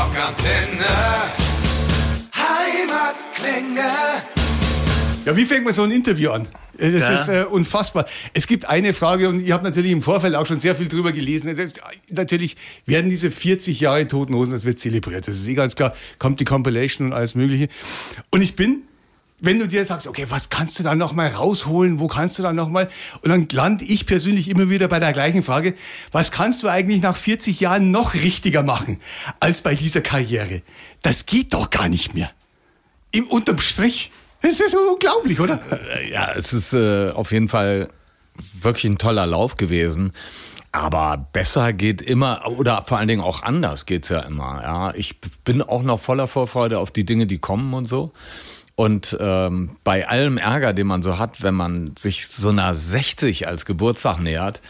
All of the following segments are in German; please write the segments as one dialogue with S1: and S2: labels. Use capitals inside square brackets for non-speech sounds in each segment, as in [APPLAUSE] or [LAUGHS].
S1: Rockantenne. Heimatklänge.
S2: Ja, wie fängt man so ein Interview an? Äh, Das
S3: Ja.
S2: ist äh, unfassbar. Es gibt eine Frage und ich habe natürlich im Vorfeld auch schon sehr viel drüber gelesen. Also, Natürlich werden diese 40 Jahre Toten Hosen, das wird zelebriert. Das ist eh ganz klar. Kommt die Compilation und alles Mögliche. Und ich bin, wenn du dir sagst, okay, was kannst du da noch mal rausholen? Wo kannst du da noch mal? Und dann lande ich persönlich immer wieder bei der gleichen Frage: Was kannst du eigentlich nach 40 Jahren noch richtiger machen als bei dieser Karriere? Das geht doch gar nicht mehr. Im unterm Strich. Das ist unglaublich, oder?
S4: Ja, es ist äh, auf jeden Fall wirklich ein toller Lauf gewesen. Aber besser geht immer, oder vor allen Dingen auch anders geht's ja immer. Ja. Ich bin auch noch voller Vorfreude auf die Dinge, die kommen und so. Und ähm, bei allem Ärger, den man so hat, wenn man sich so einer 60 als Geburtstag nähert,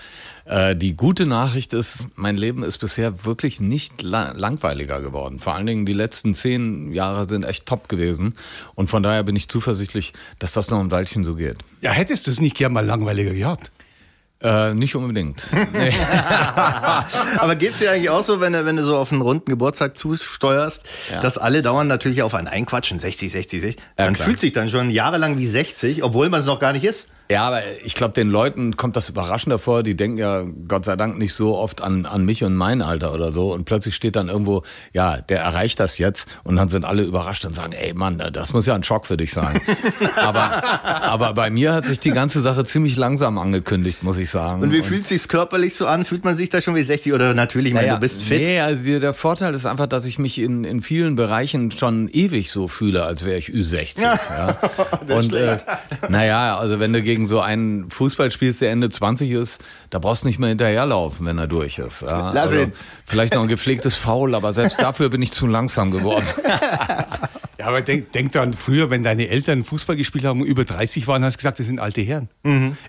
S4: äh, die gute Nachricht ist, mein Leben ist bisher wirklich nicht la langweiliger geworden. Vor allen Dingen die letzten zehn Jahre sind echt top gewesen. Und von daher bin ich zuversichtlich, dass das noch ein Weilchen so geht.
S2: Ja, hättest du es nicht gern mal langweiliger gehabt?
S4: Äh, nicht unbedingt. [LAUGHS] Nee. [LAUGHS]
S3: Aber geht's dir eigentlich auch so, wenn du, wenn du so auf einen runden Geburtstag zusteuerst,
S4: Ja.
S3: dass alle dauernd natürlich auf einen einquatschen, 60, 60, 60.
S4: Ja,
S3: man
S4: klar.
S3: fühlt sich dann schon jahrelang wie 60, obwohl man es noch gar nicht ist.
S4: Ja, aber ich glaube, den Leuten kommt das überraschend davor. Die denken ja Gott sei Dank nicht so oft an, an mich und mein Alter oder so. Und plötzlich steht dann irgendwo, ja, der erreicht das jetzt. Und dann sind alle überrascht und sagen, ey Mann, das muss ja ein Schock für dich sein. [LAUGHS] aber, aber bei mir hat sich die ganze Sache ziemlich langsam angekündigt, muss ich sagen.
S3: Und wie fühlt sich's körperlich so an? Fühlt man sich da schon wie 60 oder natürlich, ich meine,
S4: Naja,
S3: du bist fit?
S4: Nee, also der- Vorteil ist einfach, dass ich mich in, in vielen Bereichen schon ewig so fühle, als wäre ich Ü60. [LAUGHS] Ja. Und äh, naja, also wenn du gegen so einen Fußball spielst, der Ende 20 ist, da brauchst du nicht mehr hinterherlaufen, wenn er durch ist. Ja.
S3: Lass
S4: also,
S3: ihn.
S4: Vielleicht noch ein gepflegtes Foul, aber selbst dafür bin ich zu langsam geworden. [LAUGHS]
S2: Ja, aber denk, denk dran, früher, wenn deine Eltern Fußball gespielt haben und über 30 waren, hast du gesagt, das sind alte Herren.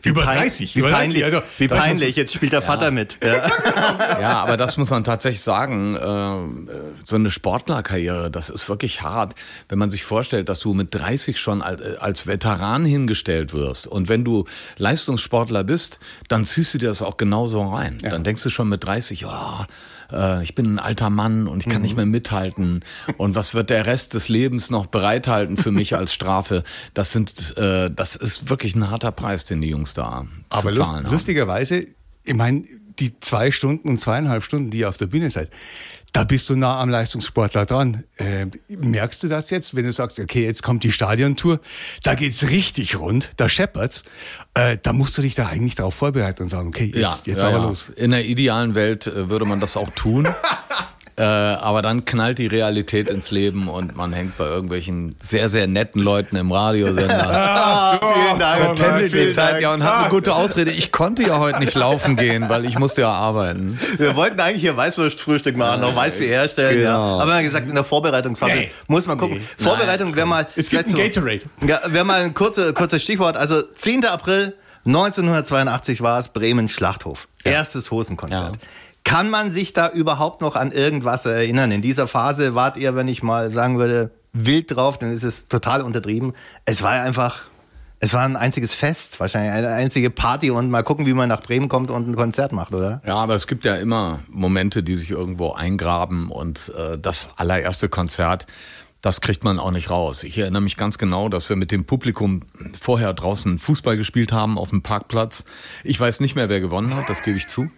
S2: Über
S3: Pein-
S2: 30.
S3: Wie
S2: über 30,
S3: peinlich,
S2: also,
S3: wie peinlich. Jetzt spielt der Vater mit. Ja. [LAUGHS]
S4: Ja, aber das muss man tatsächlich sagen. Äh, so eine Sportlerkarriere, das ist wirklich hart, wenn man sich vorstellt, dass du mit 30 schon als, äh, als Veteran hingestellt wirst. Und wenn du Leistungssportler bist, dann ziehst du dir das auch genauso rein. Dann denkst du schon mit 30, ja, äh, ich bin ein alter Mann und ich kann nicht mehr mithalten. Und was wird der Rest des Lebens noch bereithalten für mich als Strafe? Das sind, äh, das ist wirklich ein harter Preis, den die Jungs da
S2: Aber
S4: zu
S2: lust,
S4: zahlen haben.
S2: lustigerweise, ich meine, die zwei Stunden und zweieinhalb Stunden, die ihr auf der Bühne seid, da bist du nah am Leistungssportler dran. Äh, merkst du das jetzt, wenn du sagst, okay, jetzt kommt die Stadiontour, da geht's richtig rund, da scheppert's, äh, da musst du dich da eigentlich darauf vorbereiten und sagen, okay, jetzt, jetzt
S4: ja,
S2: aber
S4: ja.
S2: los.
S4: In der idealen Welt äh, würde man das auch tun. [LAUGHS] äh, aber dann knallt die Realität ins Leben und man hängt bei irgendwelchen sehr, sehr netten Leuten im Radiosender. [LAUGHS]
S3: Vielen Dank.
S4: Die
S3: vielen
S4: Zeit
S3: Dank.
S4: ja und hat eine gute Ausrede. Ich konnte ja heute nicht laufen gehen, weil ich musste ja arbeiten.
S3: Wir wollten eigentlich hier Weißwurstfrühstück machen, noch Weißbier herstellen. Ja.
S4: Genau.
S3: Aber wir haben gesagt, in der Vorbereitungsphase
S2: Nee.
S3: muss man gucken. Vorbereitung wäre mal.
S2: Es gibt ein Gatorade.
S3: Ja, wäre mal ein kurze, kurzes Stichwort. Also 10. April 1982 war es Bremen Schlachthof. Erstes Hosenkonzert.
S4: Ja.
S3: Kann man sich da überhaupt noch an irgendwas erinnern? In dieser Phase wart ihr, wenn ich mal sagen würde, wild drauf, dann ist es total untertrieben. Es war einfach, es war ein einziges Fest, wahrscheinlich eine einzige Party und mal gucken, wie man nach Bremen kommt und ein Konzert macht, oder?
S4: Ja, aber es gibt ja immer Momente, die sich irgendwo eingraben und äh, das allererste Konzert, das kriegt man auch nicht raus. Ich erinnere mich ganz genau, dass wir mit dem Publikum vorher draußen Fußball gespielt haben auf dem Parkplatz. Ich weiß nicht mehr, wer gewonnen hat, das gebe ich zu.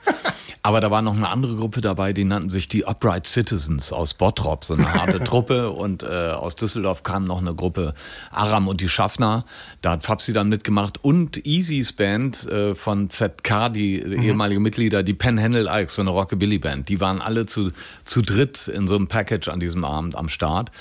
S4: Aber da war noch eine andere Gruppe dabei, die nannten sich die Upright Citizens aus Bottrop, so eine harte [LAUGHS] Truppe. Und äh, aus Düsseldorf kam noch eine Gruppe Aram und die Schaffner. Da hat Fabsi dann mitgemacht. Und Easys Band äh, von ZK, die ehemalige Mitglieder, die Penn Handel Ikes, so eine Rockabilly-Band. Die waren alle zu, zu dritt in so einem Package an diesem Abend am Start.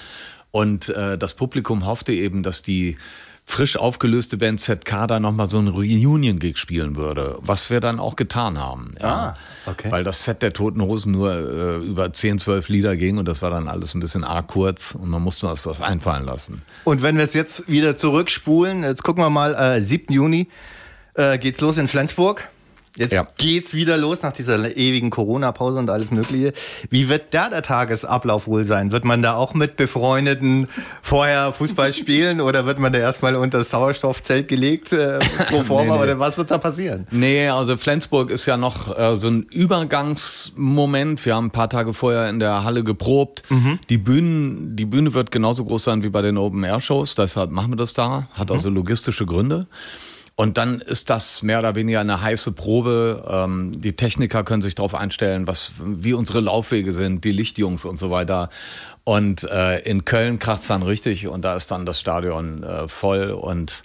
S4: Und äh, das Publikum hoffte eben, dass die frisch aufgelöste Band ZK da nochmal so einen Reunion-Gig spielen würde, was wir dann auch getan haben. Ja.
S3: Ah, okay.
S4: Weil das Set der Toten Hosen nur äh, über 10, 12 Lieder ging und das war dann alles ein bisschen arg kurz und man musste uns was einfallen lassen.
S3: Und wenn wir es jetzt wieder zurückspulen, jetzt gucken wir mal, äh, 7. Juni äh, geht's los in Flensburg. Jetzt ja. geht's wieder los nach dieser ewigen Corona-Pause und alles Mögliche. Wie wird da der Tagesablauf wohl sein? Wird man da auch mit Befreundeten vorher Fußball [LAUGHS] spielen oder wird man da erstmal unter das Sauerstoffzelt gelegt äh, pro [LAUGHS] forma nee, nee. oder was wird da passieren?
S4: Nee, also Flensburg ist ja noch äh, so ein Übergangsmoment. Wir haben ein paar Tage vorher in der Halle geprobt. Mhm. Die, Bühnen, die Bühne wird genauso groß sein wie bei den Open-Air-Shows, deshalb machen wir das da. Hat mhm. also logistische Gründe. Und dann ist das mehr oder weniger eine heiße Probe. Ähm, die Techniker können sich darauf einstellen, was, wie unsere Laufwege sind, die Lichtjungs und so weiter. Und äh, in Köln kracht's dann richtig und da ist dann das Stadion äh, voll und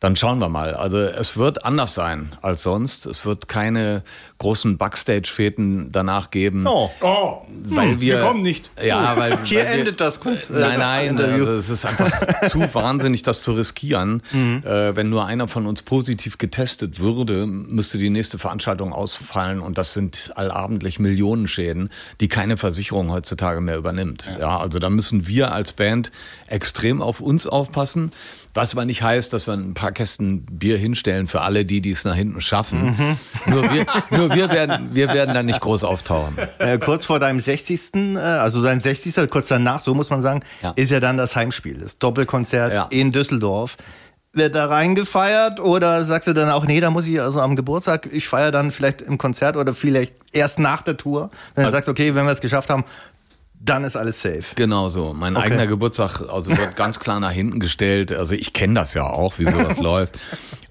S4: dann schauen wir mal. Also es wird anders sein als sonst. Es wird keine großen Backstage-Fäden danach geben.
S2: Oh, oh.
S4: Weil hm, wir,
S2: wir kommen nicht.
S3: Ja,
S2: weil,
S3: Hier weil endet wir, das kurz.
S4: Äh, nein, nein, also es ist einfach zu [LAUGHS] wahnsinnig, das zu riskieren. Mhm. Äh, wenn nur einer von uns positiv getestet würde, müsste die nächste Veranstaltung ausfallen und das sind allabendlich Millionenschäden, die keine Versicherung heutzutage mehr übernimmt. Ja. ja, also da müssen wir als Band extrem auf uns aufpassen. Was aber nicht heißt, dass wir ein paar Kästen Bier hinstellen für alle, die, die es nach hinten schaffen. Mhm. Nur, wir, nur wir, werden, wir werden da nicht groß auftauchen.
S3: Äh, kurz vor deinem 60., äh, also dein 60., kurz danach, so muss man sagen, ja. ist ja dann das Heimspiel, das Doppelkonzert ja. in Düsseldorf. Wird da reingefeiert oder sagst du dann auch, nee, da muss ich also am Geburtstag, ich feiere dann vielleicht im Konzert oder vielleicht erst nach der Tour, wenn du also, sagst, okay, wenn wir es geschafft haben, dann ist alles safe.
S4: Genau so. Mein okay. eigener Geburtstag also wird ganz klar nach hinten gestellt. Also ich kenne das ja auch, wie sowas [LAUGHS] läuft.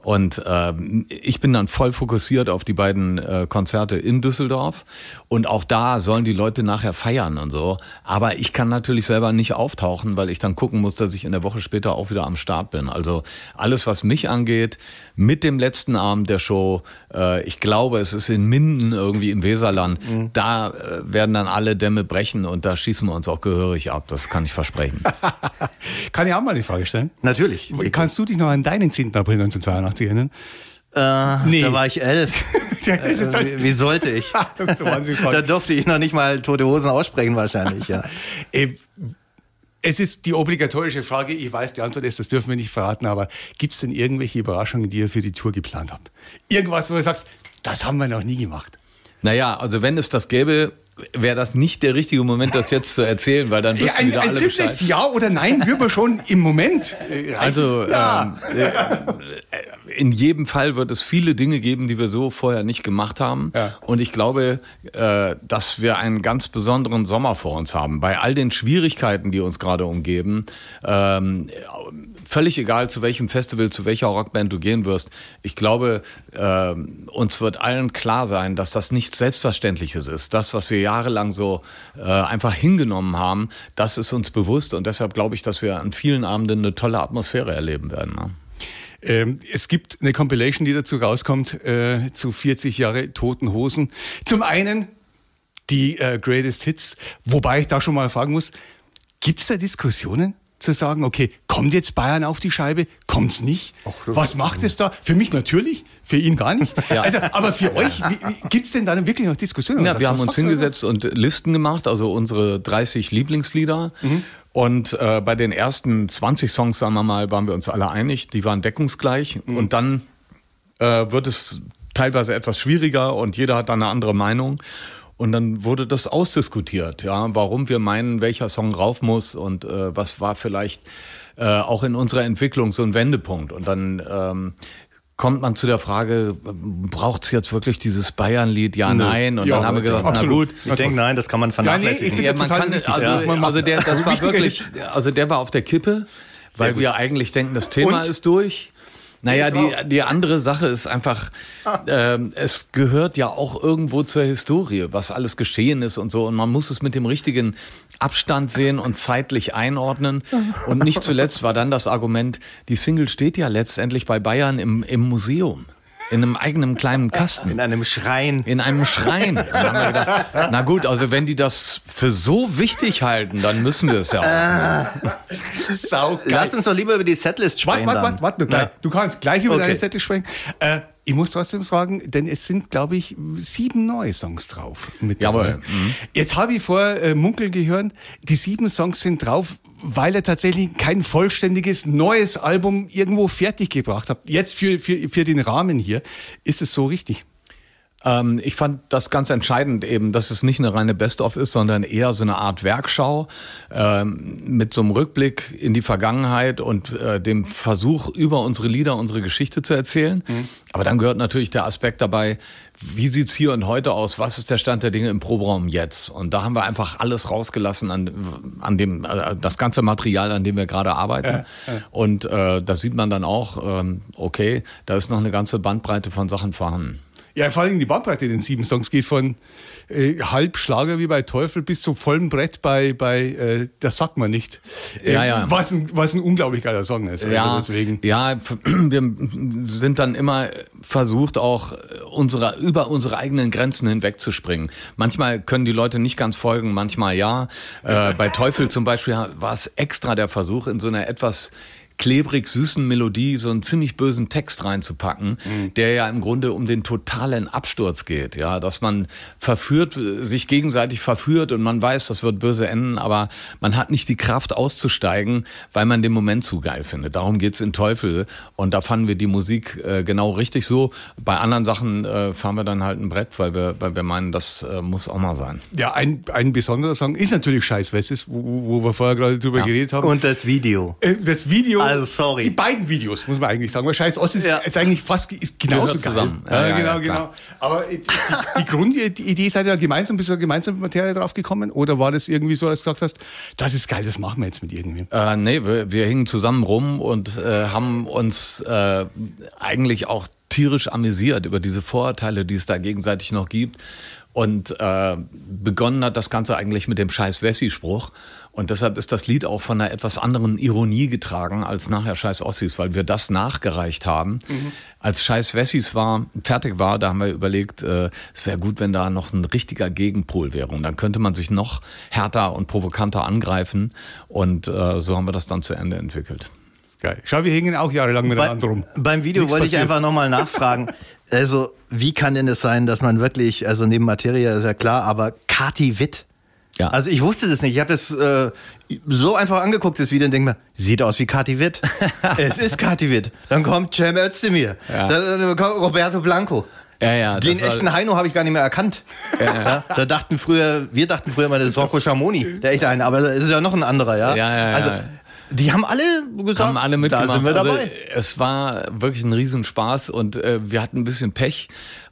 S4: Und äh, ich bin dann voll fokussiert auf die beiden äh, Konzerte in Düsseldorf. Und auch da sollen die Leute nachher feiern und so. Aber ich kann natürlich selber nicht auftauchen, weil ich dann gucken muss, dass ich in der Woche später auch wieder am Start bin. Also alles, was mich angeht, mit dem letzten Abend der Show, äh, ich glaube, es ist in Minden irgendwie im Weserland, mhm. da äh, werden dann alle Dämme brechen und da schießen wir uns auch gehörig ab. Das kann ich versprechen. [LAUGHS]
S2: kann ich auch mal die Frage stellen?
S3: Natürlich.
S2: Kannst du dich noch an deinen 10. April 1982 80 erinnern?
S3: Äh, nee. Da war ich elf. [LAUGHS] ja, äh, wie, wie, sollte ich? [LAUGHS] da durfte ich noch nicht mal tote Hosen aussprechen wahrscheinlich, ja.
S2: Es ist die obligatorische Frage, ich weiß, die Antwort ist, das dürfen wir nicht verraten, aber gibt es denn irgendwelche Überraschungen, die ihr für die Tour geplant habt? Irgendwas, wo du sagst, das haben wir noch nie gemacht?
S4: Naja, also wenn es das gäbe, wäre das nicht der richtige Moment, das jetzt zu erzählen, weil dann ja,
S2: ein,
S4: wieder
S2: alle
S4: ein
S2: simples Ja oder Nein würden wir schon im Moment.
S4: Äh, also ja. ähm, äh, in jedem Fall wird es viele Dinge geben, die wir so vorher nicht gemacht haben. Ja. Und ich glaube, äh, dass wir einen ganz besonderen Sommer vor uns haben. Bei all den Schwierigkeiten, die uns gerade umgeben, ähm, völlig egal, zu welchem Festival, zu welcher Rockband du gehen wirst. Ich glaube, äh, uns wird allen klar sein, dass das nichts Selbstverständliches ist. Das, was wir jahrelang so äh, einfach hingenommen haben, das ist uns bewusst. Und deshalb glaube ich, dass wir an vielen Abenden eine tolle Atmosphäre erleben werden. Ne?
S2: Ähm, es gibt eine Compilation, die dazu rauskommt, äh, zu 40 Jahre Toten Hosen. Zum einen die äh, Greatest Hits, wobei ich da schon mal fragen muss, gibt es da Diskussionen? zu sagen, okay, kommt jetzt Bayern auf die Scheibe, kommt's nicht? Ach, Was macht es da? Für mich natürlich, für ihn gar nicht. [LAUGHS] Ja. Also, aber für euch, gibt es denn da wirklich noch Diskussionen?
S4: Ja, wir haben uns hingesetzt und Listen gemacht, also unsere 30 Lieblingslieder. Mhm. Und äh, bei den ersten 20 Songs, sagen wir mal, waren wir uns alle einig, die waren deckungsgleich. Mhm. Und dann äh, wird es teilweise etwas schwieriger und jeder hat dann eine andere Meinung. Und dann wurde das ausdiskutiert, ja, warum wir meinen, welcher Song rauf muss und äh, was war vielleicht äh, auch in unserer Entwicklung so ein Wendepunkt. Und dann ähm, kommt man zu der Frage, braucht es jetzt wirklich dieses Bayern-Lied? Ja, Nö. nein. Und ja, dann haben wir gesagt,
S3: absolut. Na gut. Ich denke, nein, das kann man vernachlässigen. Ja, nee, ja, man kann,
S4: also, ja. also der, das war wirklich, also der war auf der Kippe, weil wir eigentlich denken, das Thema und? ist durch. Naja, die, die andere Sache ist einfach, ähm, es gehört ja auch irgendwo zur Historie, was alles geschehen ist und so. Und man muss es mit dem richtigen Abstand sehen und zeitlich einordnen. Und nicht zuletzt war dann das Argument, die Single steht ja letztendlich bei Bayern im, im Museum in einem eigenen kleinen Kasten.
S3: In einem Schrein.
S4: In einem Schrein. Gedacht, na gut, also wenn die das für so wichtig halten, dann müssen wir es ja auch.
S3: Sau Lass uns doch lieber über die Setlist sprechen.
S2: Warte, warte, warte, warte. Du kannst gleich über okay. deine Setlist sprechen. Äh, ich muss trotzdem fragen, denn es sind, glaube ich, sieben neue Songs drauf.
S4: Mit Jawohl. Mhm.
S2: Jetzt habe ich vor äh, Munkeln gehört, die sieben Songs sind drauf, weil er tatsächlich kein vollständiges neues Album irgendwo fertig gebracht hat. Jetzt für, für, für den Rahmen hier. Ist es so richtig?
S4: Ähm, ich fand das ganz entscheidend eben, dass es nicht eine reine Best-of ist, sondern eher so eine Art Werkschau ähm, mit so einem Rückblick in die Vergangenheit und äh, dem Versuch, über unsere Lieder unsere Geschichte zu erzählen. Mhm. Aber dann gehört natürlich der Aspekt dabei, wie sieht's hier und heute aus? Was ist der Stand der Dinge im Proberaum jetzt? Und da haben wir einfach alles rausgelassen an, an dem, äh, das ganze Material, an dem wir gerade arbeiten. Ja, ja. Und äh, da sieht man dann auch, ähm, okay, da ist noch eine ganze Bandbreite von Sachen vorhanden.
S2: Ja, vor allem die Bandbreite in den sieben Songs geht von äh, Halbschlager wie bei Teufel bis zum vollen Brett bei, bei äh, Das sagt man nicht. Äh, ja, ja. Was ein, was ein unglaublich geiler Song ist.
S4: Also ja, deswegen. ja, [CLEARS THROAT] wir sind dann immer versucht, auch unsere, über unsere eigenen Grenzen hinweg zu springen. Manchmal können die Leute nicht ganz folgen, manchmal ja. Äh, bei Teufel zum Beispiel war es extra der Versuch, in so einer etwas klebrig süßen Melodie so einen ziemlich bösen Text reinzupacken, mhm. der ja im Grunde um den totalen Absturz geht, ja, dass man verführt, sich gegenseitig verführt und man weiß, das wird böse enden, aber man hat nicht die Kraft auszusteigen, weil man den Moment zu geil findet. Darum geht's in Teufel und da fanden wir die Musik äh, genau richtig so. Bei anderen Sachen äh, fahren wir dann halt ein Brett, weil wir, weil wir meinen, das äh, muss auch mal sein.
S2: Ja, ein, ein besonderer Song ist natürlich Scheiß Wessis, wo, wo wir vorher gerade drüber ja. geredet haben.
S3: Und das Video.
S2: Äh, das Video
S3: also sorry.
S2: Die beiden Videos, muss man eigentlich sagen. Weil Scheiß Ost ist, ja. ist eigentlich fast ist genauso geil. zusammen. Ja, ja, genau, genau. Aber die, die Grundidee, seid ihr gemeinsam, bist du gemeinsam mit Materie drauf gekommen? Oder war das irgendwie so, dass du gesagt hast, das ist geil, das machen wir jetzt mit irgendwem?
S4: Äh, nee, wir, wir hingen zusammen rum und äh, haben uns äh, eigentlich auch tierisch amüsiert über diese Vorurteile, die es da gegenseitig noch gibt. Und äh, begonnen hat das Ganze eigentlich mit dem scheiß Wessi-Spruch. Und deshalb ist das Lied auch von einer etwas anderen Ironie getragen als nachher Scheiß Ossis, weil wir das nachgereicht haben. Mhm. Als Scheiß Wessis war, fertig war, da haben wir überlegt, äh, es wäre gut, wenn da noch ein richtiger Gegenpol wäre. Und dann könnte man sich noch härter und provokanter angreifen. Und äh, so haben wir das dann zu Ende entwickelt.
S2: Geil. Schau, wir hingen auch jahrelang miteinander rum.
S3: Beim Video Nichts wollte passiert. ich einfach nochmal nachfragen. [LAUGHS] also, wie kann denn es sein, dass man wirklich, also neben Materie ist ja klar, aber Kati Witt, ja. Also ich wusste das nicht. Ich habe das äh, so einfach angeguckt, das Video, und denke mir, sieht aus wie Kati Witt. [LAUGHS] es ist Kati Witt. Dann kommt Cem Özdemir. Ja. Dann, dann kommt Roberto Blanco. Ja, ja, Den echten Heino habe ich gar nicht mehr erkannt. Ja. Da dachten früher, wir dachten früher mal, das ist Rocco Schamoni, der echte Heino, aber es ist ja noch ein anderer, ja also die haben alle gesagt,
S4: haben alle mitgemacht. da sind wir dabei. Also, es war wirklich ein Riesenspaß und äh, wir hatten ein bisschen Pech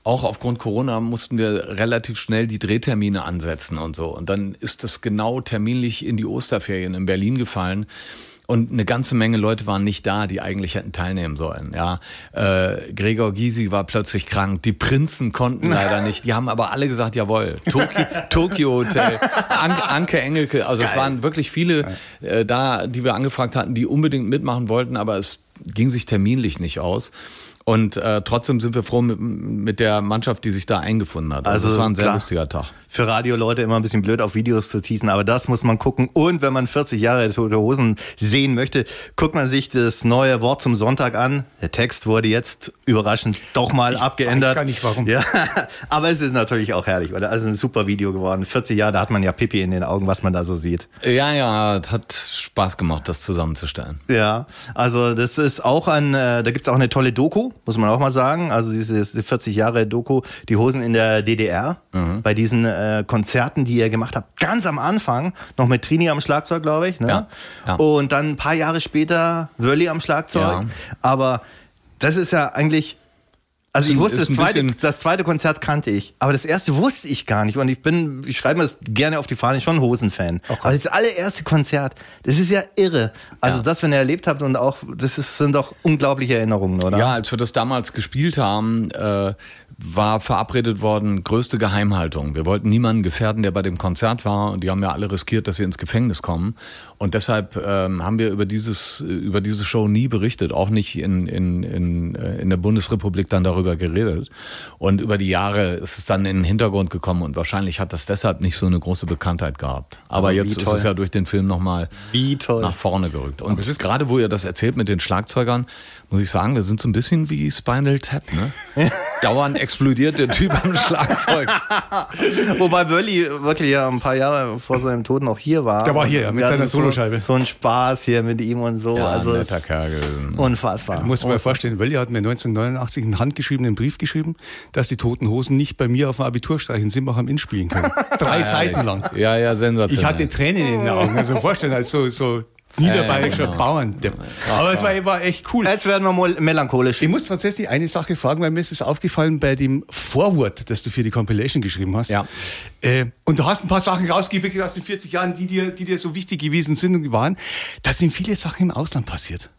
S4: auch aufgrund Corona mussten wir relativ schnell die Drehtermine ansetzen und so. Und dann ist das genau terminlich in die Osterferien in Berlin gefallen. Und eine ganze Menge Leute waren nicht da, die eigentlich hätten teilnehmen sollen. Ja, äh, Gregor Gysi war plötzlich krank. Die Prinzen konnten leider nicht. Die haben aber alle gesagt, jawohl. [LAUGHS] Tokio, Tokyo Hotel, An Anke Engelke. Also Geil. es waren wirklich viele äh, da, die wir angefragt hatten, die unbedingt mitmachen wollten, aber es ging sich terminlich nicht aus. Und äh, trotzdem sind wir froh mit, mit der Mannschaft, die sich da eingefunden hat. Also, also es war ein sehr klar. lustiger Tag
S3: für Radioleute immer ein bisschen blöd auf Videos zu teasen, aber das muss man gucken. Und wenn man 40 Jahre Tote Hosen sehen möchte, guckt man sich das neue Wort zum Sonntag an. Der Text wurde jetzt überraschend doch mal ich abgeändert. Ich weiß gar
S2: nicht warum.
S3: Ja, [LAUGHS] aber es ist natürlich auch herrlich, oder? Also ein super Video geworden. 40 Jahre, da hat man ja Pipi in den Augen, was man da so sieht.
S4: Ja, ja, hat Spaß gemacht, das zusammenzustellen.
S3: Ja, also das ist auch ein, äh, da gibt es auch eine tolle Doku, muss man auch mal sagen. Also diese 40 Jahre Doku, die Hosen in der DDR, mhm. bei diesen äh, Konzerten, die ihr gemacht habt, ganz am Anfang, noch mit Trini am Schlagzeug, glaube ich. Ne? Ja, ja. Und dann ein paar Jahre später Wölli am Schlagzeug. Ja. Aber das ist ja eigentlich also ich wusste, das zweite, das zweite Konzert kannte ich, aber das erste wusste ich gar nicht. Und ich bin, ich schreibe mir das gerne auf die Fahne, schon Hosen-Fan. Okay. Aber das allererste Konzert, das ist ja irre. Also ja. das, wenn ihr erlebt habt und auch, das ist, sind doch unglaubliche Erinnerungen, oder?
S4: Ja, als wir das damals gespielt haben, äh, war verabredet worden, größte Geheimhaltung. Wir wollten niemanden gefährden, der bei dem Konzert war und die haben ja alle riskiert, dass sie ins Gefängnis kommen. Und deshalb ähm, haben wir über dieses, über diese Show nie berichtet, auch nicht in, in, in, äh, in der Bundesrepublik dann darüber geredet. Und über die Jahre ist es dann in den Hintergrund gekommen und wahrscheinlich hat das deshalb nicht so eine große Bekanntheit gehabt. Aber, Aber jetzt ist es ja durch den Film nochmal nach vorne gerückt. Und es ist gerade, wo ihr das erzählt mit den Schlagzeugern, muss ich sagen, wir sind so ein bisschen wie Spinal Tap, ne? [LAUGHS] Dauernd explodiert der Typ am Schlagzeug. [LAUGHS]
S3: Wobei Wölli wirklich ja ein paar Jahre vor seinem Tod noch hier war.
S2: Der war hier, ja, mit seiner
S3: hatten so-
S2: Soloscheibe.
S3: So ein Spaß hier mit ihm und so.
S4: Ja,
S3: also
S4: netter Kerl.
S3: Unfassbar.
S2: Du musst dir mal vorstellen, Wölli hat mir 1989 einen handgeschriebenen Brief geschrieben, dass die Toten Hosen nicht bei mir auf dem Abiturstreich in Simbach am Inn spielen können. [LAUGHS] Drei Seiten lang.
S4: Ja, ja, sensationell.
S2: Ich hatte Tränen in den Augen. Also vorstellen, als so, so niederbayerischer
S4: Ja, ja, genau.
S2: Bauerndepp. Aber es war, war echt cool.
S3: Jetzt werden wir mal melancholisch.
S2: Ich muss tatsächlich eine Sache fragen, weil mir ist es aufgefallen bei dem Vorwort, das du für die Compilation geschrieben hast.
S4: Ja.
S2: Äh, und du hast ein paar Sachen rausgegeben aus den 40 Jahren, die dir, die dir so wichtig gewesen sind und waren. Da sind viele Sachen im Ausland passiert.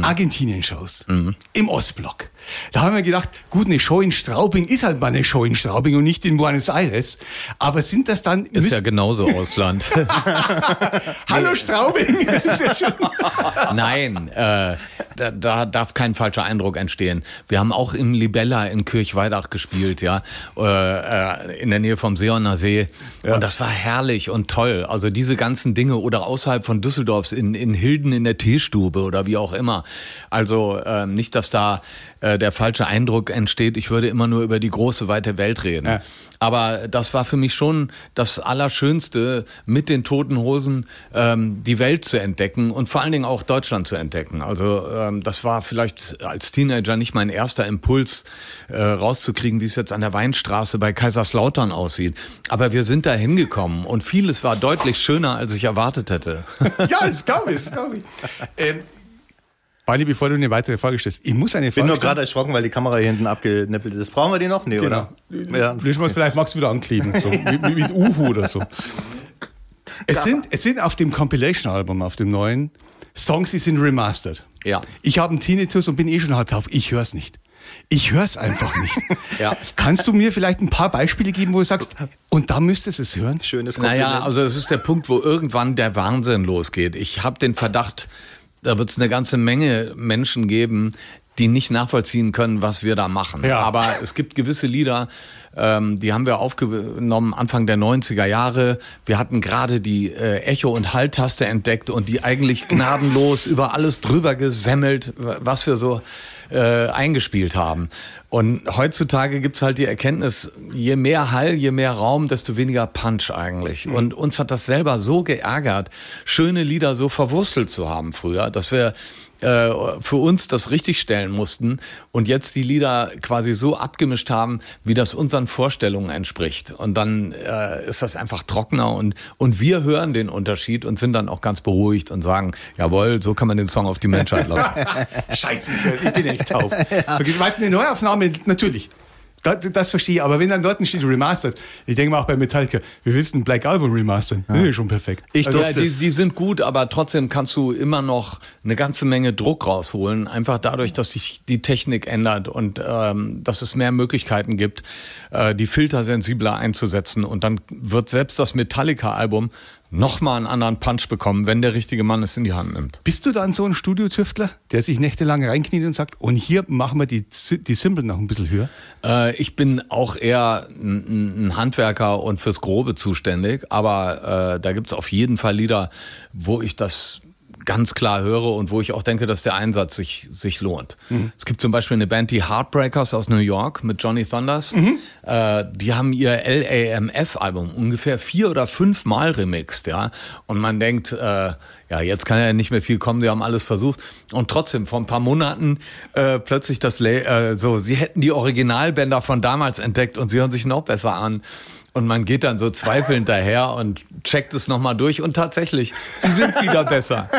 S2: Argentinien-Shows im Ostblock. Da haben wir gedacht, gut, eine Show in Straubing ist halt mal eine Show in Straubing und nicht in Buenos Aires. Aber sind das dann.
S4: Ist ja genauso Ausland. [LAUGHS]
S2: Hallo Straubing! [LAUGHS] Ja
S4: Nein, äh, da, da darf kein falscher Eindruck entstehen. Wir haben auch im Libella in Kirchweidach gespielt, ja, äh, äh, in der Nähe vom Seoner See. Und das war herrlich und toll. Also diese ganzen Dinge oder außerhalb von Düsseldorfs in, in Hilden in der Teestube oder wie auch immer. Also äh, nicht, dass da äh, der falsche Eindruck entsteht. Ich würde immer nur über die große, weite Welt reden.
S2: Ja.
S4: Aber das war für mich schon das Allerschönste, mit den Toten Hosen ähm, die Welt zu entdecken und vor allen Dingen auch Deutschland zu entdecken. Also ähm, das war vielleicht als Teenager nicht mein erster Impuls, äh, rauszukriegen, wie es jetzt an der Weinstraße bei Kaiserslautern aussieht. Aber wir sind da hingekommen und vieles war deutlich schöner, als ich erwartet hätte. [LAUGHS]
S2: ja, das glaube ich, glaube ich. [LAUGHS] Ähm, Barney, bevor du eine weitere Frage stellst, ich muss eine
S3: Ich bin
S2: Frage
S3: nur gerade erschrocken, weil die Kamera hier hinten abgenippelt ist. Brauchen wir die noch? Nee,
S2: Genau.
S3: oder? Ja.
S2: Lösen wir es vielleicht, magst du wieder ankleben, so, [LAUGHS] mit, mit, mit Uhu oder so. Es sind, es sind auf dem Compilation-Album, auf dem neuen, Songs, die sind remastered.
S4: Ja.
S2: Ich habe einen Tinnitus und bin eh schon halb taub. Ich höre es nicht. Ich höre es einfach nicht. [LAUGHS]
S4: Ja.
S2: Kannst du mir vielleicht ein paar Beispiele geben, wo du sagst, und da müsstest du es hören?
S3: Schönes Kompliment.
S4: Naja, also es ist der Punkt, wo irgendwann der Wahnsinn losgeht. Ich habe den Verdacht, da wird es eine ganze Menge Menschen geben, die nicht nachvollziehen können, was wir da machen.
S2: Ja.
S4: Aber es gibt gewisse Lieder, ähm, die haben wir aufgenommen Anfang der 90er Jahre. Wir hatten gerade die äh, Echo- und Halltaste entdeckt und die eigentlich gnadenlos über alles drüber gesemmelt, was wir so äh, eingespielt haben. Und heutzutage gibt's halt die Erkenntnis, je mehr Hall, je mehr Raum, desto weniger Punch eigentlich. Und uns hat das selber so geärgert, schöne Lieder so verwurstelt zu haben früher, dass wir äh, für uns das richtig stellen mussten und jetzt die Lieder quasi so abgemischt haben, wie das unseren Vorstellungen entspricht. Und dann äh, ist das einfach trockener und, und wir hören den Unterschied und sind dann auch ganz beruhigt und sagen, jawohl, so kann man den Song auf die Menschheit lassen. [LAUGHS]
S2: Scheiße, ich, bin echt taub. [LAUGHS] Okay, weiter eine Neuaufnahme, natürlich. Das, das verstehe ich, aber wenn dann dort steht Remastered, ich denke mal auch bei Metallica, wir wissen Black Album Remastern, das ist ja schon perfekt.
S3: Ich
S2: also,
S4: Ja, die, die sind gut, aber trotzdem kannst du immer noch eine ganze Menge Druck rausholen. Einfach dadurch, dass sich die Technik ändert und ähm, dass es mehr Möglichkeiten gibt, äh, die Filter sensibler einzusetzen. Und dann wird selbst das Metallica-Album nochmal einen anderen Punch bekommen, wenn der richtige Mann es in die Hand nimmt.
S2: Bist du dann so ein Studiotüftler, der sich nächtelang reinkniet und sagt, und hier machen wir die, die Symbol noch ein bisschen höher?
S4: Äh, ich bin auch eher ein, ein Handwerker und fürs Grobe zuständig, aber äh, da gibt's auf jeden Fall Lieder, wo ich das ganz klar höre und wo ich auch denke, dass der Einsatz sich, sich lohnt. Es gibt zum Beispiel eine Band, die Heartbreakers aus New York mit Johnny Thunders. Äh, die haben ihr LAMF-Album ungefähr vier oder fünf Mal remixt, ja. Und man denkt, äh, ja, jetzt kann ja nicht mehr viel kommen, sie haben alles versucht. Und trotzdem, vor ein paar Monaten äh, plötzlich das, La äh, so, sie hätten die Originalbänder von damals entdeckt und sie hören sich noch besser an. Und man geht dann so zweifelnd daher und checkt es nochmal durch und tatsächlich, sie sind wieder besser.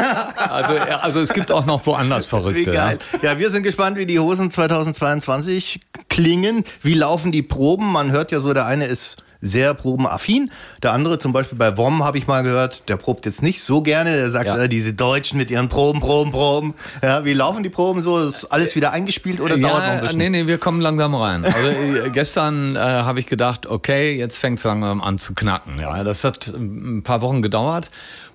S4: Also, ja, also es gibt auch noch woanders
S3: Wie
S4: Verrückte.
S3: geil. Ja, wir sind gespannt, wie die Hosen 2022 klingen. Wie laufen die Proben? Man hört ja so, der eine ist sehr probenaffin. Der andere, zum Beispiel bei WOM, habe ich mal gehört, der probt jetzt nicht so gerne. Der sagt,
S4: Ja.
S3: äh, diese Deutschen mit ihren Proben, Proben, Proben. Ja, wie laufen die Proben so? Ist alles wieder eingespielt oder dauert noch ein bisschen?
S4: nee, nee, wir kommen langsam rein. Also äh, gestern äh, habe ich gedacht, okay, jetzt fängt es langsam an zu knacken. Ja, das hat ein paar Wochen gedauert,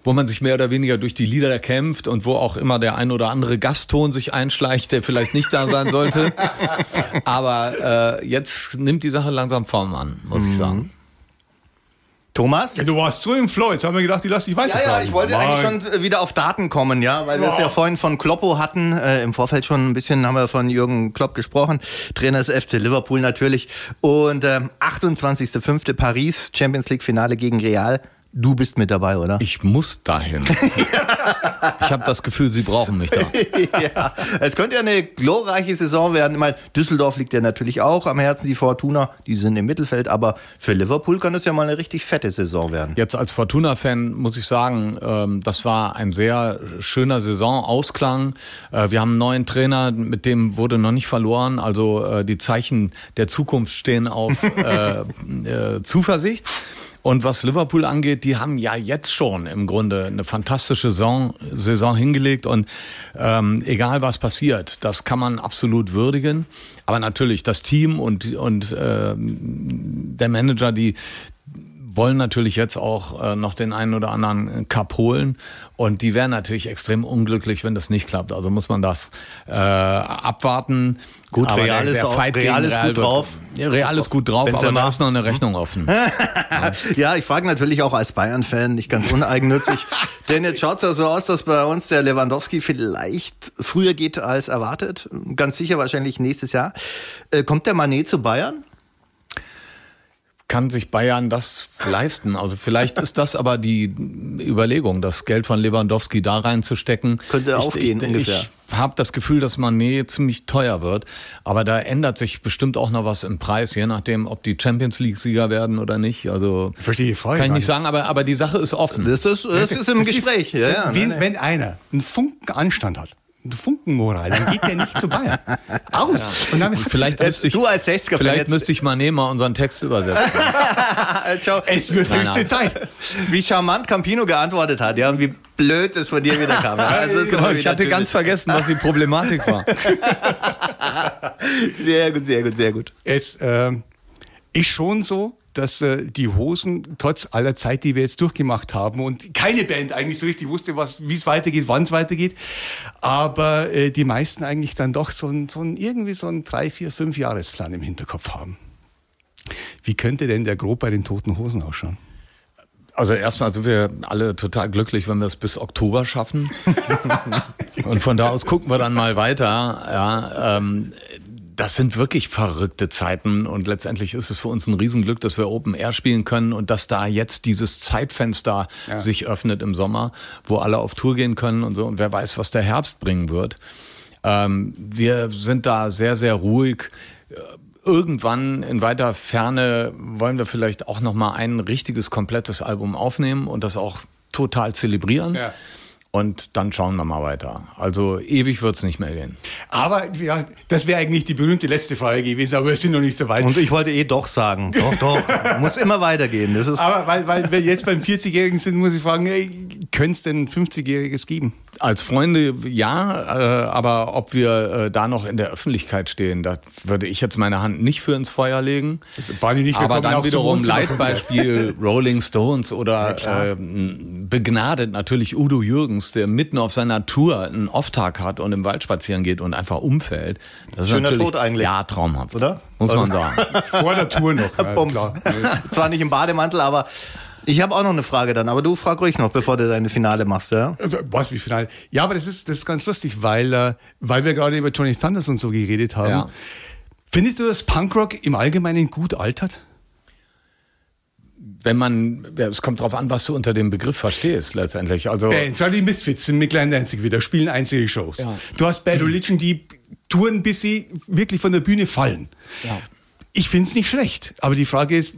S4: wo man sich mehr oder weniger durch die Lieder kämpft und wo auch immer der ein oder andere Gastton sich einschleicht, der vielleicht nicht da sein sollte. [LAUGHS] Aber äh, jetzt nimmt die Sache langsam Form an, muss ich sagen.
S3: Thomas?
S2: Ja, du warst so im Flow, jetzt haben wir gedacht, ich lass dich weiter.
S3: Ja, ja, ich wollte eigentlich schon wieder auf Daten kommen, ja, weil wir es ja vorhin von Kloppo hatten, äh, im Vorfeld schon ein bisschen haben wir von Jürgen Klopp gesprochen, Trainer des FC Liverpool natürlich und äh, 28.05. Paris, Champions League Finale gegen Real. Du bist mit dabei, oder?
S4: Ich muss dahin. ich habe das Gefühl, Sie brauchen mich da. [LAUGHS]
S3: ja, es könnte ja eine glorreiche Saison werden. Ich meine, Düsseldorf liegt ja natürlich auch am Herzen, die Fortuna, die sind im Mittelfeld, aber für Liverpool kann es ja mal eine richtig fette Saison werden.
S4: Jetzt als Fortuna-Fan muss ich sagen, ähm, das war ein sehr schöner Saisonausklang. Äh, wir haben einen neuen Trainer, mit dem wurde noch nicht verloren. Also äh, die Zeichen der Zukunft stehen auf [LAUGHS] äh, Zuversicht. Und was Liverpool angeht, die haben ja jetzt schon im Grunde eine fantastische Saison, Saison hingelegt. Und ähm, egal was passiert, das kann man absolut würdigen. Aber natürlich das Team und, und äh, der Manager, die, wollen natürlich jetzt auch äh, noch den einen oder anderen Cup holen. Und die wären natürlich extrem unglücklich, wenn das nicht klappt. Also muss man das äh, abwarten.
S3: Gut, aber Real, ist, auch, Real ist gut drauf.
S4: Ja, Real ist gut drauf, Benzema. aber da ist noch eine Rechnung offen. [LAUGHS]
S3: ja. ja, ich frage natürlich auch als Bayern-Fan, nicht ganz uneigennützig. [LAUGHS] Denn jetzt schaut es ja so aus, dass bei uns der Lewandowski vielleicht früher geht als erwartet. Ganz sicher wahrscheinlich nächstes Jahr. Äh, kommt der Manet zu Bayern?
S4: Kann sich Bayern das leisten? Also vielleicht ist das aber die Überlegung, das Geld von Lewandowski da reinzustecken.
S3: Könnte auch
S4: ich,
S3: gehen
S4: ich,
S3: ungefähr.
S4: Ich habe das Gefühl, dass Manet ziemlich teuer wird, aber da ändert sich bestimmt auch noch was im Preis, je nachdem, ob die Champions League-Sieger werden oder nicht. Also
S2: ich verstehe die Frage.
S4: Kann ich nicht sagen, aber, aber die Sache ist offen.
S3: Das ist, das ist im das Gespräch. Ist, ja, ja,
S2: wenn, wenn einer einen Funken Anstand hat, Funkenmoral, dann geht der nicht zu Bayern. [LAUGHS] Aus.
S4: Und dann vielleicht müsste ich,
S3: du als 60er
S4: Vielleicht müsste ich mal nehmen, mal unseren Text übersetzen. [LAUGHS]
S2: es wird höchste Zeit.
S3: Wie charmant Campino geantwortet hat, ja, und wie blöd es von dir wieder kam. [LAUGHS]
S4: Also genau, ich hatte ganz vergessen, was die Problematik war.
S3: sehr gut, sehr gut, sehr gut.
S2: Es äh, ist schon so, dass äh, die Hosen trotz aller Zeit, die wir jetzt durchgemacht haben und keine Band eigentlich so richtig wusste, wie es weitergeht, wann es weitergeht, aber äh, die meisten eigentlich dann doch so ein, so ein irgendwie so ein drei, vier, fünf Jahresplan im Hinterkopf haben. Wie könnte denn der Grob bei den Toten Hosen ausschauen?
S4: Also erstmal sind wir alle total glücklich, wenn wir es bis Oktober schaffen. [LAUGHS] Und von da aus gucken wir dann mal weiter. Ja, ähm, das sind wirklich verrückte Zeiten und letztendlich ist es für uns ein Riesenglück, dass wir Open Air spielen können und dass da jetzt dieses Zeitfenster ja. sich öffnet im Sommer, wo alle auf Tour gehen können und so und wer weiß, was der Herbst bringen wird. Ähm, wir sind da sehr, sehr ruhig. Irgendwann in weiter Ferne wollen wir vielleicht auch noch mal ein richtiges, komplettes Album aufnehmen und das auch total zelebrieren. Ja. Und dann schauen wir mal weiter. Also ewig wird es nicht mehr gehen.
S2: Aber ja, das wäre eigentlich die berühmte letzte Frage gewesen, aber wir sind noch nicht so weit.
S3: Und ich wollte eh doch sagen, doch, doch, [LAUGHS] muss immer weitergehen. Das ist
S2: aber weil, weil wir jetzt beim 40-Jährigen sind, muss ich fragen, könnte es denn ein 50-Jähriges geben?
S4: Als Freunde ja, äh, aber ob wir äh, da noch in der Öffentlichkeit stehen, da würde ich jetzt meine Hand nicht für ins Feuer legen.
S2: Barney nicht,
S4: aber dann wiederum Leitbeispiel Rolling Stones oder ja, äh, begnadet natürlich Udo Jürgens, der mitten auf seiner Tour einen Off-Tag hat und im Wald spazieren geht und einfach umfällt.
S3: Das Schöner ist Tod eigentlich.
S4: Ja, traumhaft.
S3: Oder?
S4: Muss man sagen. [LAUGHS]
S2: Vor der Tour noch.
S3: Ja, Zwar nicht im Bademantel, aber ich habe auch noch eine Frage dann, aber du frag ruhig noch, bevor du deine Finale machst, ja?
S2: Äh, was, wie Finale? Ja, aber das ist, das ist ganz lustig, weil, äh, weil wir gerade über Johnny Thunders und so geredet haben. Ja. Findest du, dass Punkrock im Allgemeinen gut altert?
S4: wenn man, ja, es kommt darauf an, was du unter dem Begriff verstehst letztendlich. Also
S2: Bands, ja, die Misfits sind mit kleinen Danzig wieder, spielen einzige Shows. Ja. Du hast Bad Religion, die touren, bis sie wirklich von der Bühne fallen. Ja. Ich finde es nicht schlecht, aber die Frage ist,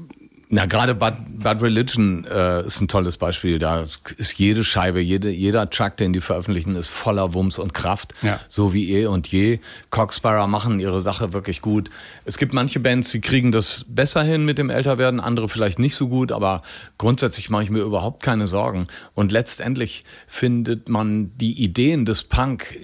S4: na, gerade Bad, Bad Religion äh, ist ein tolles Beispiel. Da ist jede Scheibe, jede, jeder Track, den die veröffentlichen, ist voller Wumms und Kraft. Ja. So wie eh und je. Coxsparrow machen ihre Sache wirklich gut. Es gibt manche Bands, die kriegen das besser hin mit dem Älterwerden, andere vielleicht nicht so gut, aber grundsätzlich mache ich mir überhaupt keine Sorgen. Und letztendlich findet man die Ideen des Punk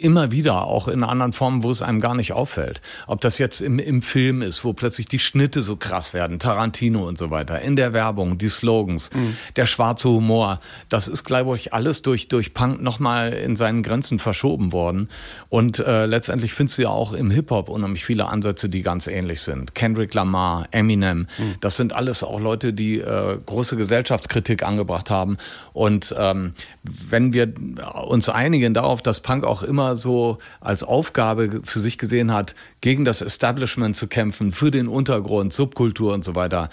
S4: immer wieder, auch in anderen Formen, wo es einem gar nicht auffällt. Ob das jetzt im, im Film ist, wo plötzlich die Schnitte so krass werden, Tarantino und so weiter, in der Werbung, die Slogans, mhm. der schwarze Humor, das ist, glaube ich, alles durch, durch Punk nochmal in seinen Grenzen verschoben worden. Und äh, letztendlich findest du ja auch im Hip-Hop unheimlich viele Ansätze, die ganz ähnlich sind. Kendrick Lamar, Eminem, mhm. das sind alles auch Leute, die äh, große Gesellschaftskritik angebracht haben. Und ähm, wenn wir uns einigen darauf, dass Punk auch immer so als Aufgabe für sich gesehen hat, gegen das Establishment zu kämpfen, für den Untergrund, Subkultur und so weiter,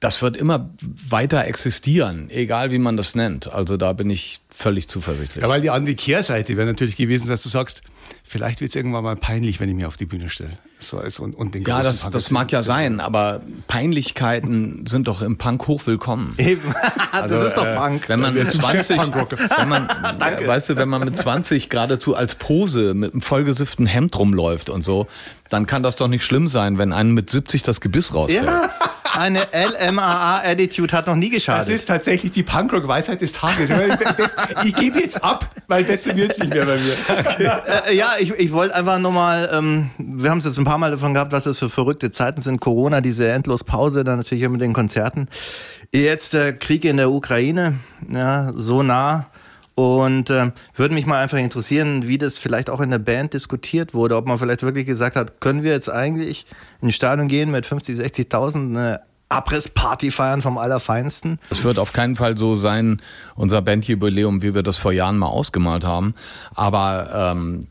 S4: das wird immer weiter existieren, egal wie man das nennt. Also da bin ich völlig zuversichtlich.
S2: Ja, weil die andere Kehrseite wäre natürlich gewesen, dass du sagst, vielleicht wird es irgendwann mal peinlich, wenn ich mich auf die Bühne stelle. So als und, und den
S4: ja, das, das mag ja sein, aber Peinlichkeiten sind doch im Punk hochwillkommen. [LAUGHS] Eben,
S3: das also, ist doch äh, Punk.
S4: Wenn man mit 20, [LAUGHS] wenn man, [LAUGHS] weißt du, wenn man mit 20 geradezu als Pose mit einem vollgesifften Hemd rumläuft und so, dann kann das doch nicht schlimm sein, wenn einem mit 70 das Gebiss rausfällt. Ja,
S3: eine LMAA-Attitude hat noch nie geschadet.
S2: Das ist tatsächlich die Punkrock-Weisheit des Tages. Ich, ich gebe jetzt ab, weil besser wird es nicht mehr bei mir.
S3: Okay. Äh, ja, ich, ich wollte einfach nochmal, ähm, wir haben es jetzt ein paar Mal davon gehabt, was das für verrückte Zeiten sind. Corona, diese Endlospause, dann natürlich mit den Konzerten. Jetzt der Krieg in der Ukraine, ja, so nah. Und äh, würde mich mal einfach interessieren, wie das vielleicht auch in der Band diskutiert wurde, ob man vielleicht wirklich gesagt hat, können wir jetzt eigentlich in ein Stadion gehen mit 50, 60.000, eine Abrissparty feiern vom Allerfeinsten.
S4: Es wird auf keinen Fall so sein, unser Bandjubiläum, wie wir das vor Jahren mal ausgemalt haben. Aber ähm,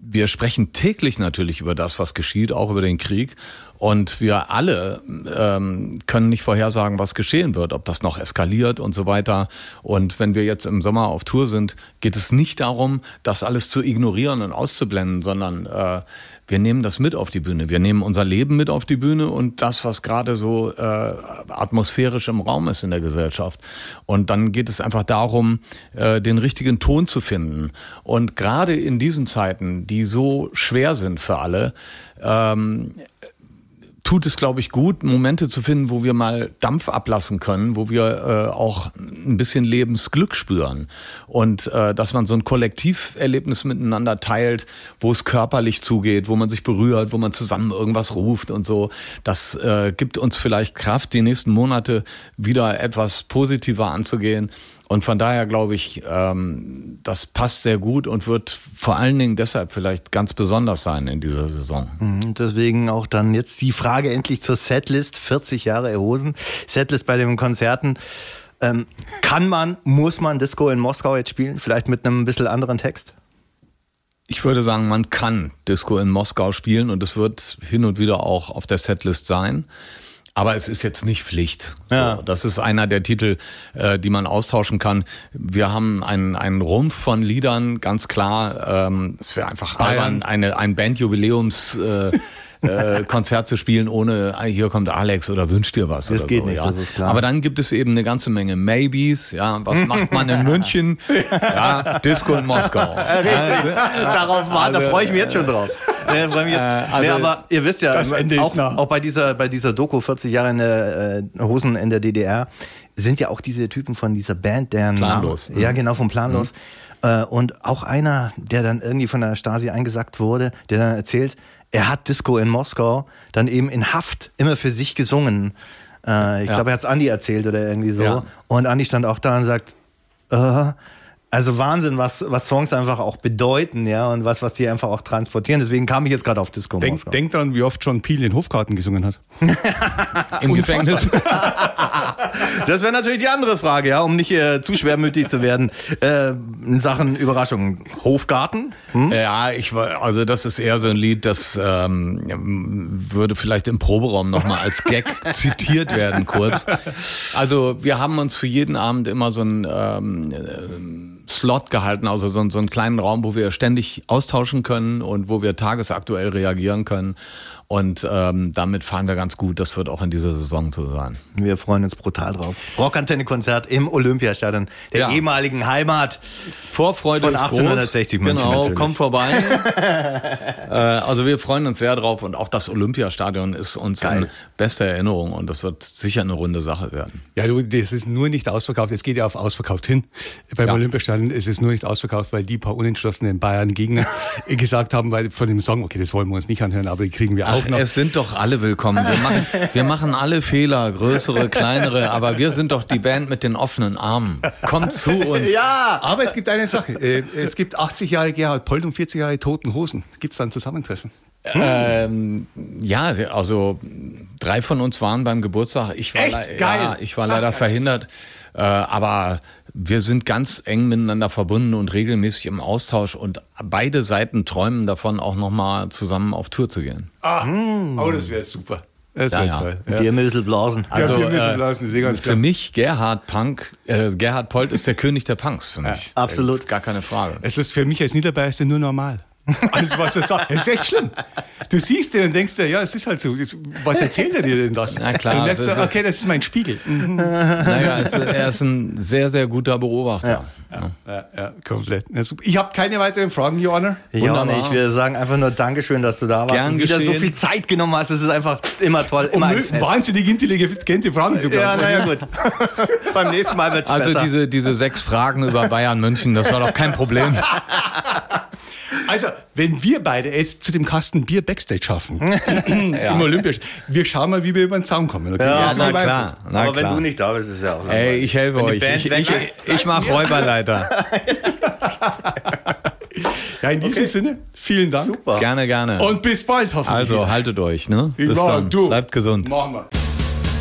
S4: wir sprechen täglich natürlich über das, was geschieht, auch über den Krieg. Und wir alle ähm, können nicht vorhersagen, was geschehen wird, ob das noch eskaliert und so weiter. Und wenn wir jetzt im Sommer auf Tour sind, geht es nicht darum, das alles zu ignorieren und auszublenden, sondern äh, wir nehmen das mit auf die Bühne. Wir nehmen unser Leben mit auf die Bühne und das, was gerade so äh, atmosphärisch im Raum ist in der Gesellschaft. Und dann geht es einfach darum, äh, den richtigen Ton zu finden. Und gerade in diesen Zeiten, die so schwer sind für alle, ähm, tut es, glaube ich, gut, Momente zu finden, wo wir mal Dampf ablassen können, wo wir äh, auch ein bisschen Lebensglück spüren. Und äh, dass man so ein Kollektiverlebnis miteinander teilt, wo es körperlich zugeht, wo man sich berührt, wo man zusammen irgendwas ruft und so. Das äh, gibt uns vielleicht Kraft, die nächsten Monate wieder etwas positiver anzugehen. Und von daher glaube ich, ähm, das passt sehr gut und wird vor allen Dingen deshalb vielleicht ganz besonders sein in dieser Saison.
S3: Mhm, deswegen auch dann jetzt die Frage endlich zur Setlist. 40 Jahre Hosen. Setlist bei den Konzerten. Ähm, kann man, muss man Disco in Moskau jetzt spielen? Vielleicht mit einem bisschen anderen Text?
S4: Ich würde sagen, man kann Disco in Moskau spielen und es wird hin und wieder auch auf der Setlist sein. Aber es ist jetzt nicht Pflicht. So, ja. Das ist einer der Titel, äh, die man austauschen kann. Wir haben einen, einen Rumpf von Liedern, ganz klar. Ähm, es wäre einfach albern, eine, ein Bandjubiläums... Äh, [LAUGHS] äh, Konzert zu spielen, ohne ah, hier kommt Alex oder wünscht dir was.
S3: Das geht
S4: so,
S3: nicht,
S4: ja.
S3: das ist klar.
S4: Aber dann gibt es eben eine ganze Menge Maybes. Ja, was macht man in München? [LAUGHS] Ja, Disco in Moskau.
S3: Darauf also, da freue ich mich jetzt schon drauf. Nee, jetzt, äh, also, nee, aber ihr wisst ja, auch, auch, bei dieser bei dieser Doku 40 Jahre in der äh, Hosen in der DDR sind ja auch diese Typen von dieser Band, deren
S4: Planlos.
S3: Namen, ja genau von Planlos. Mhm. Äh, und auch einer, der dann irgendwie von der Stasi eingesackt wurde, der dann erzählt, er hat Disco in Moskau dann eben in Haft immer für sich gesungen. Äh, ich ja. glaube, er hat es Andi erzählt oder irgendwie so. Ja. Und Andi stand auch da und sagt, äh, also Wahnsinn, was, was Songs einfach auch bedeuten, ja, und was, was die einfach auch transportieren. Deswegen kam ich jetzt gerade auf Disco.
S2: Denk, denk daran, wie oft John Peel in Hofkarten gesungen hat. [LAUGHS]
S3: Im Gefängnis. das wäre natürlich die andere Frage, ja, um nicht äh, zu schwermütig zu werden. Äh, in Sachen Überraschungen. Hofgarten?
S4: Hm? Ja, ich war, also das ist eher so ein Lied, das ähm, würde vielleicht im Proberaum nochmal als Gag [LAUGHS] zitiert werden, kurz. Also wir haben uns für jeden Abend immer so ein ähm, Slot gehalten, also so, so einen kleinen Raum, wo wir ständig austauschen können und wo wir tagesaktuell reagieren können. Und ähm, damit fahren wir ganz gut. Das wird auch in dieser Saison so sein.
S3: Wir freuen uns brutal drauf. Rockantenne-Konzert im Olympiastadion, der
S4: Ja.
S3: ehemaligen Heimat.
S4: Vorfreude
S3: Von
S4: ist
S3: 1860
S4: groß.
S3: München
S4: Genau,
S3: natürlich.
S4: komm vorbei. [LAUGHS] äh, also wir freuen uns sehr drauf und auch das Olympiastadion ist uns
S3: Geil.
S4: in bester Erinnerung und das wird sicher eine runde Sache werden.
S2: Ja, du, das ist nur nicht ausverkauft. Es geht ja auf ausverkauft hin. Beim
S4: Ja.
S2: Olympiastadion ist es nur nicht ausverkauft, weil die paar unentschlossenen Bayern-Gegner [LAUGHS] gesagt haben, weil von dem Song, okay, das wollen wir uns nicht anhören, aber die kriegen wir auch
S4: Ach,
S2: noch.
S4: es sind doch alle willkommen. Wir machen, wir machen alle Fehler, größere, kleinere, aber wir sind doch die Band mit den offenen Armen. Kommt zu uns.
S3: Ja!
S2: Aber es gibt eine Sache. Äh, Es gibt 80 Jahre Gerhard Polt und 40 Jahre Toten Hosen. Gibt es da ein Zusammentreffen?
S4: Ähm, ja, also drei von uns waren beim Geburtstag. Ich war,
S2: Echt? Geil.
S4: Ja, ich war leider verhindert. Äh, aber wir sind ganz eng miteinander verbunden und regelmäßig im Austausch und beide Seiten träumen davon, auch nochmal zusammen auf Tour zu gehen.
S2: Ah, oh, das wäre super. Das
S4: Ja,
S2: wäre
S4: ja.
S2: toll.
S3: Dir müssen blasen.
S2: Also, wir müssen blasen, ist eh ganz
S4: für
S2: klar.
S4: mich Gerhard Punk, äh, Gerhard Polt ist der [LAUGHS] König der Punks für mich.
S3: absolut.
S4: Äh, Gar keine Frage.
S2: Es ist für mich als Niederbayerster nur normal. [LAUGHS] Alles, was er sagt. Es ist echt schlimm. Du siehst den und denkst dir, ja, es ist halt so. Das- Was erzählt er dir denn das?
S4: Na klar,
S2: Und merkst du,
S4: das
S2: okay, das ist mein Spiegel. Mhm.
S4: Naja, es, er ist ein sehr, sehr guter Beobachter. Ja.
S2: Ja, ja, komplett. Ja, super. Ich habe keine weiteren Fragen, Your Honor.
S3: Ja,
S4: Wunderbar.
S3: nicht. Wir sagen einfach nur Dankeschön, dass du da warst
S4: Gern
S3: und wieder so viel Zeit genommen hast. Es ist einfach immer toll,
S2: Um
S3: immer Fest.
S2: wahnsinnig intelligente Fragen zu
S3: Ja,
S2: beantworten.
S3: naja, gut. [LAUGHS] Beim nächsten Mal wird's
S4: Also
S3: besser.
S4: diese, diese sechs Fragen über Bayern München, das war doch kein Problem. [LAUGHS]
S2: Also, wenn wir beide es zu dem Kasten Bier Backstage schaffen, [LAUGHS] im Olympisch, wir schauen mal, wie wir über den Zaun kommen. Okay?
S3: Ja,
S4: na klar. Na
S3: Aber wenn
S4: klar.
S3: du nicht da bist, ist es ja auch
S4: Ey,
S3: langweilig.
S4: ich helfe
S3: Wenn
S4: euch. Ich, ich, ich mache Räuberleiter. [LAUGHS]
S2: Ja, in diesem Sinne, vielen Dank.
S3: Super.
S4: Gerne, gerne.
S2: Und bis bald, hoffentlich.
S4: also haltet euch, ne? Bis
S2: Ja,
S4: dann.
S2: du.
S4: Bleibt gesund.
S2: Machen wir.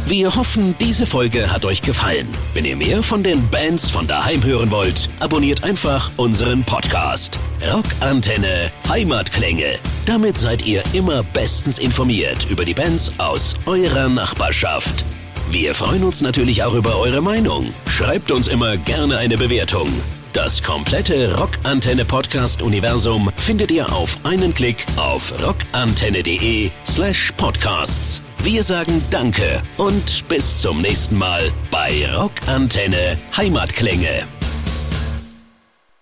S1: Wir hoffen, diese Folge hat euch gefallen. Wenn ihr mehr von den Bands von daheim hören wollt, abonniert einfach unseren Podcast. Rockantenne Heimatklänge. Damit seid ihr immer bestens informiert über die Bands aus eurer Nachbarschaft. Wir freuen uns natürlich auch über eure Meinung. Schreibt uns immer gerne eine Bewertung. Das komplette Rockantenne Podcast Universum findet ihr auf einen Klick auf rockantenne.de slash podcasts. Wir sagen Danke und bis zum nächsten Mal bei Rockantenne Heimatklänge.